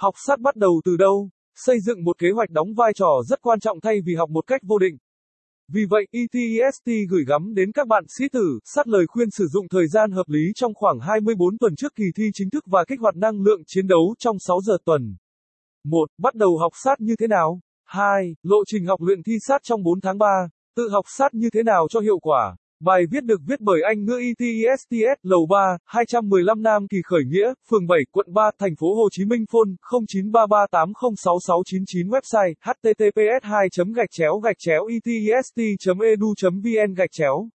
Học sát bắt đầu từ đâu? Xây dựng một kế hoạch đóng vai trò rất quan trọng thay vì học một cách vô định. Vì vậy, ETEST gửi gắm đến các bạn sĩ tử, sát lời khuyên sử dụng thời gian hợp lý trong khoảng 24 tuần trước kỳ thi chính thức và kích hoạt năng lượng chiến đấu trong 6 giờ tuần. 1. Bắt đầu học sát như thế nào? 2. Lộ trình học luyện thi sát trong 4 tháng 3. Tự học sát như thế nào cho hiệu quả? Bài viết được viết bởi Anh ngữ ETESTS, Lầu 3, 215 Nam Kỳ Khởi Nghĩa, phường 7, quận 3, thành phố Hồ Chí Minh phone 0933806699 website https 2 gạch chéo gạch chéo etest edu e vn gạch chéo.